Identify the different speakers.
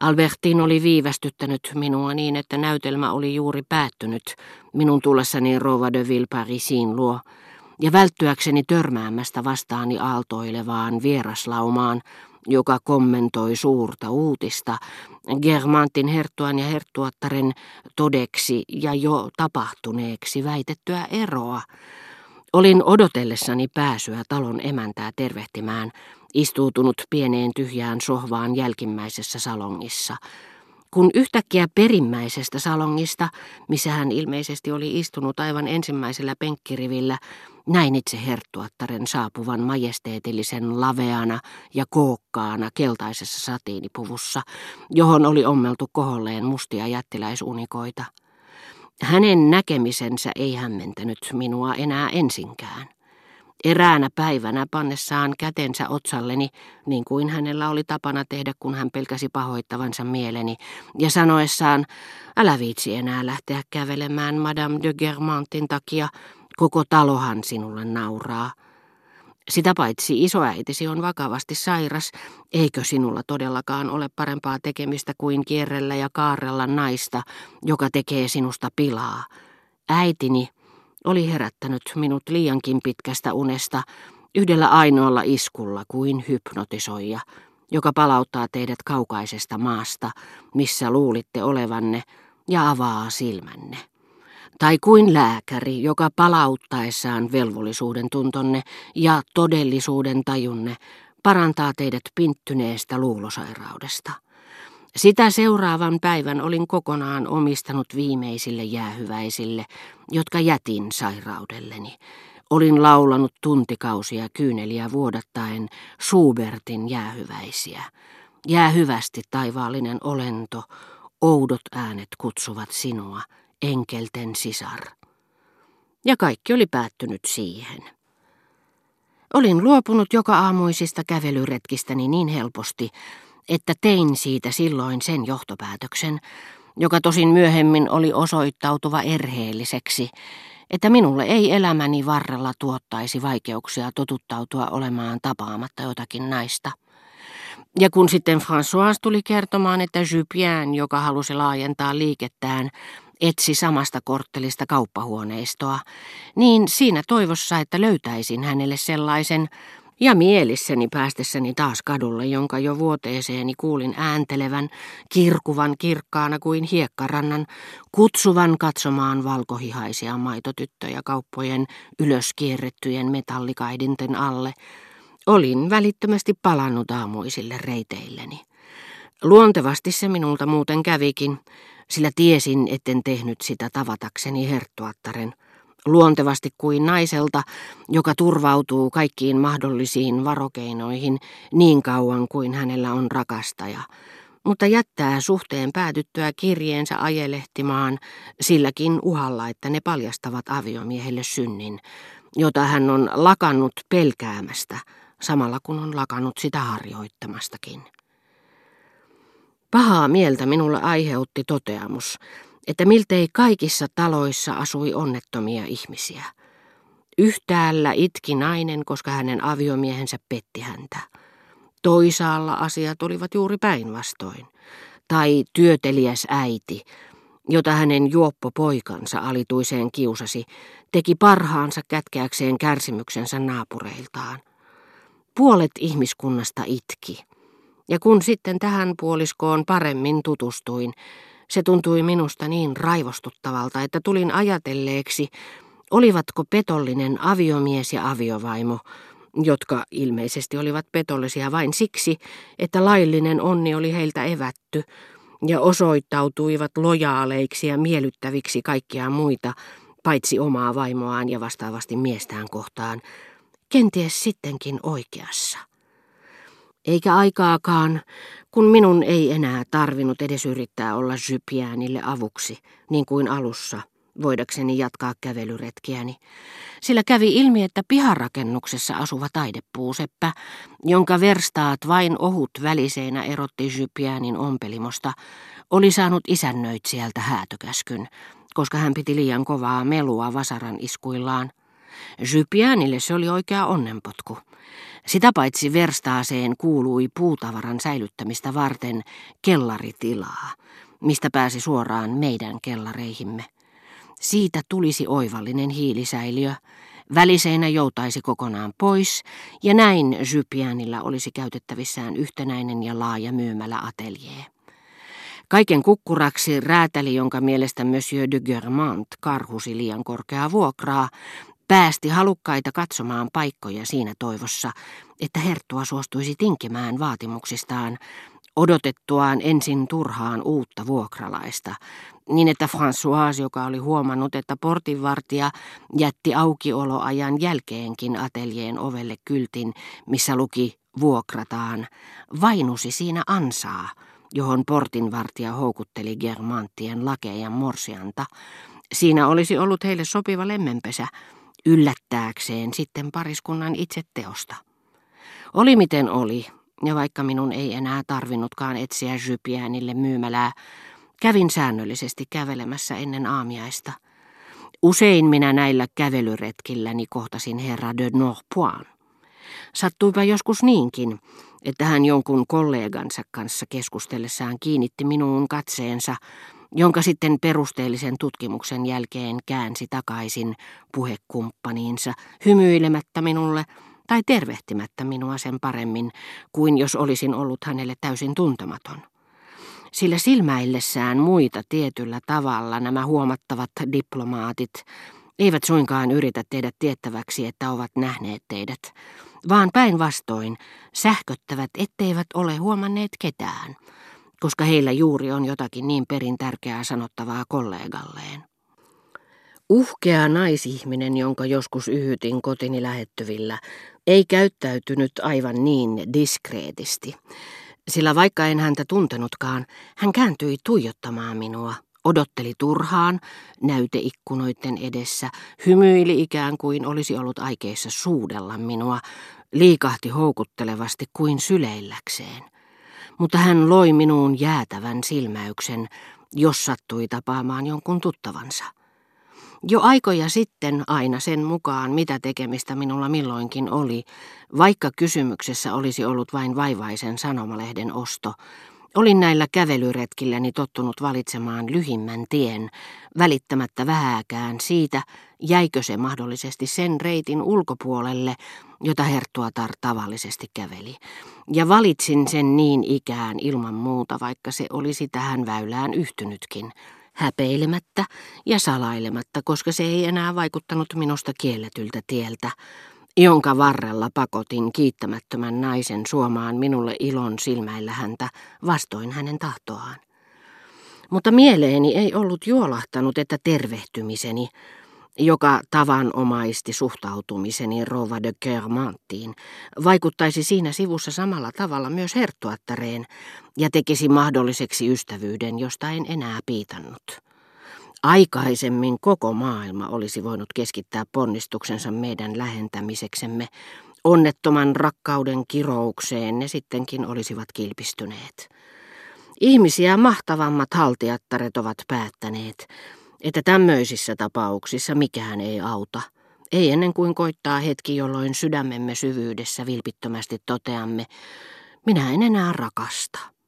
Speaker 1: Albertin oli viivästyttänyt minua niin, että näytelmä oli juuri päättynyt minun tullessani Rova de Villeparisin luo, ja välttyäkseni törmäämästä vastaani aaltoilevaan vieraslaumaan, joka kommentoi suurta uutista, Germantin herttuan ja herttuattaren todeksi ja jo tapahtuneeksi väitettyä eroa. Olin odotellessani pääsyä talon emäntää tervehtimään, istuutunut pieneen tyhjään sohvaan jälkimmäisessä salongissa. Kun yhtäkkiä perimmäisestä salongista, missä hän ilmeisesti oli istunut aivan ensimmäisellä penkkirivillä, näin itse herttuattaren saapuvan majesteetillisen laveana ja kookkaana keltaisessa satiinipuvussa, johon oli ommeltu koholleen mustia jättiläisunikoita. Hänen näkemisensä ei hämmentänyt minua enää ensinkään. Eräänä päivänä pannessaan kätensä otsalleni, niin kuin hänellä oli tapana tehdä, kun hän pelkäsi pahoittavansa mieleni, ja sanoessaan, älä viitsi enää lähteä kävelemään Madame de Germantin takia, koko talohan sinulle nauraa. Sitä paitsi isoäitisi on vakavasti sairas, eikö sinulla todellakaan ole parempaa tekemistä kuin kierrellä ja kaarella naista, joka tekee sinusta pilaa. Äitini oli herättänyt minut liiankin pitkästä unesta yhdellä ainoalla iskulla kuin hypnotisoija, joka palauttaa teidät kaukaisesta maasta, missä luulitte olevanne, ja avaa silmänne. Tai kuin lääkäri, joka palauttaessaan velvollisuuden tuntonne ja todellisuuden tajunne parantaa teidät pinttyneestä luulosairaudesta. Sitä seuraavan päivän olin kokonaan omistanut viimeisille jäähyväisille, jotka jätin sairaudelleni. Olin laulanut tuntikausia kyyneliä vuodattaen Schubertin jäähyväisiä. Jäähyvästi taivaallinen olento, oudot äänet kutsuvat sinua, enkelten sisar. Ja kaikki oli päättynyt siihen. Olin luopunut joka aamuisista kävelyretkistäni niin helposti, että tein siitä silloin sen johtopäätöksen, joka tosin myöhemmin oli osoittautuva erheelliseksi, että minulle ei elämäni varrella tuottaisi vaikeuksia totuttautua olemaan tapaamatta jotakin naista. Ja kun sitten François tuli kertomaan, että Jupien, joka halusi laajentaa liikettään, etsi samasta korttelista kauppahuoneistoa, niin siinä toivossa, että löytäisin hänelle sellaisen, ja mielissäni päästessäni taas kadulle, jonka jo vuoteeseeni kuulin ääntelevän, kirkuvan kirkkaana kuin hiekkarannan, kutsuvan katsomaan valkohihaisia maitotyttöjä kauppojen ylöskierrettyjen metallikaidinten alle, olin välittömästi palannut aamuisille reiteilleni. Luontevasti se minulta muuten kävikin, sillä tiesin, etten tehnyt sitä tavatakseni herttuattaren – luontevasti kuin naiselta, joka turvautuu kaikkiin mahdollisiin varokeinoihin niin kauan kuin hänellä on rakastaja, mutta jättää suhteen päätyttyä kirjeensä ajelehtimaan silläkin uhalla, että ne paljastavat aviomiehelle synnin, jota hän on lakannut pelkäämästä, samalla kun on lakannut sitä harjoittamastakin. Pahaa mieltä minulle aiheutti toteamus, että miltei kaikissa taloissa asui onnettomia ihmisiä. Yhtäällä itki nainen, koska hänen aviomiehensä petti häntä. Toisaalla asiat olivat juuri päinvastoin. Tai työteliäs äiti, jota hänen juoppo poikansa alituiseen kiusasi, teki parhaansa kätkeäkseen kärsimyksensä naapureiltaan. Puolet ihmiskunnasta itki. Ja kun sitten tähän puoliskoon paremmin tutustuin, se tuntui minusta niin raivostuttavalta, että tulin ajatelleeksi, olivatko petollinen aviomies ja aviovaimo, jotka ilmeisesti olivat petollisia vain siksi, että laillinen onni oli heiltä evätty, ja osoittautuivat lojaaleiksi ja miellyttäviksi kaikkia muita, paitsi omaa vaimoaan ja vastaavasti miestään kohtaan, kenties sittenkin oikeassa. Eikä aikaakaan, kun minun ei enää tarvinnut edes yrittää olla Jypiäänille avuksi, niin kuin alussa, voidakseni jatkaa kävelyretkiäni. Sillä kävi ilmi, että piharakennuksessa asuva taidepuuseppä, jonka verstaat vain ohut väliseinä erotti Jypiäänin ompelimosta, oli saanut isännöitsijältä häätökäskyn, koska hän piti liian kovaa melua vasaran iskuillaan. Jypiäänille se oli oikea onnenpotku – Sitä paitsi verstaaseen kuului puutavaran säilyttämistä varten kellaritilaa, mistä pääsi suoraan meidän kellareihimme. Siitä tulisi oivallinen hiilisäiliö, väliseinä joutaisi kokonaan pois, ja näin Jypianilla olisi käytettävissään yhtenäinen ja laaja myymällä ateljee. Kaiken kukkuraksi räätäli, jonka mielestä Monsieur de Germant karhusi liian korkeaa vuokraa, päästi halukkaita katsomaan paikkoja siinä toivossa, että herttua suostuisi tinkimään vaatimuksistaan, odotettuaan ensin turhaan uutta vuokralaista, niin että François, joka oli huomannut, että portinvartija jätti aukioloajan jälkeenkin ateljeen ovelle kyltin, missä luki vuokrataan, vainusi siinä ansaa, johon portinvartija houkutteli Germanttien lakejan morsianta. Siinä olisi ollut heille sopiva lemmenpesä, yllättääkseen sitten pariskunnan itse teosta. Oli miten oli, ja vaikka minun ei enää tarvinnutkaan etsiä Jypiänille myymälää, kävin säännöllisesti kävelemässä ennen aamiaista. Usein minä näillä kävelyretkilläni kohtasin herra de Norpoin. Sattuipa joskus niinkin, että hän jonkun kollegansa kanssa keskustellessaan kiinnitti minuun katseensa, jonka sitten perusteellisen tutkimuksen jälkeen käänsi takaisin puhekumppaniinsa, hymyilemättä minulle tai tervehtimättä minua sen paremmin kuin jos olisin ollut hänelle täysin tuntematon. Sillä silmäillessään muita tietyllä tavalla nämä huomattavat diplomaatit eivät suinkaan yritä tehdä tiettäväksi, että ovat nähneet teidät, vaan päinvastoin sähköttävät, etteivät ole huomanneet ketään, koska heillä juuri on jotakin niin perin tärkeää sanottavaa kollegalleen. Uhkea naisihminen, jonka joskus yhytin kotini lähettyvillä, ei käyttäytynyt aivan niin diskreetisti, sillä vaikka en häntä tuntenutkaan, hän kääntyi tuijottamaan minua, odotteli turhaan näyteikkunoiden edessä, hymyili ikään kuin olisi ollut aikeissa suudella minua, liikahti houkuttelevasti kuin syleilläkseen. Mutta hän loi minuun jäätävän silmäyksen, jos sattui tapaamaan jonkun tuttavansa. Jo aikoja sitten aina sen mukaan, mitä tekemistä minulla milloinkin oli, vaikka kysymyksessä olisi ollut vain vaivaisen sanomalehden osto, olin näillä kävelyretkilläni tottunut valitsemaan lyhimmän tien, välittämättä vähääkään siitä, jäikö se mahdollisesti sen reitin ulkopuolelle, jota Herttuatar tavallisesti käveli. Ja valitsin sen niin ikään ilman muuta, vaikka se olisi tähän väylään yhtynytkin – häpeilemättä ja salailematta, koska se ei enää vaikuttanut minusta kielletyltä tieltä, jonka varrella pakotin kiittämättömän naisen suomaan minulle ilon silmäillä häntä vastoin hänen tahtoaan. Mutta mieleeni ei ollut juolahtanut, että tervehtymiseni, joka tavanomaisti suhtautumiseni Rova de Kermanttiin, vaikuttaisi siinä sivussa samalla tavalla myös herttuattareen ja tekisi mahdolliseksi ystävyyden, josta en enää piitannut. Aikaisemmin koko maailma olisi voinut keskittää ponnistuksensa meidän lähentämiseksemme, onnettoman rakkauden kiroukseen ne sittenkin olisivat kilpistyneet. Ihmisiä mahtavammat haltiattaret ovat päättäneet, että tämmöisissä tapauksissa mikään ei auta. Ei ennen kuin koittaa hetki, jolloin sydämemme syvyydessä vilpittömästi toteamme, minä en enää rakasta.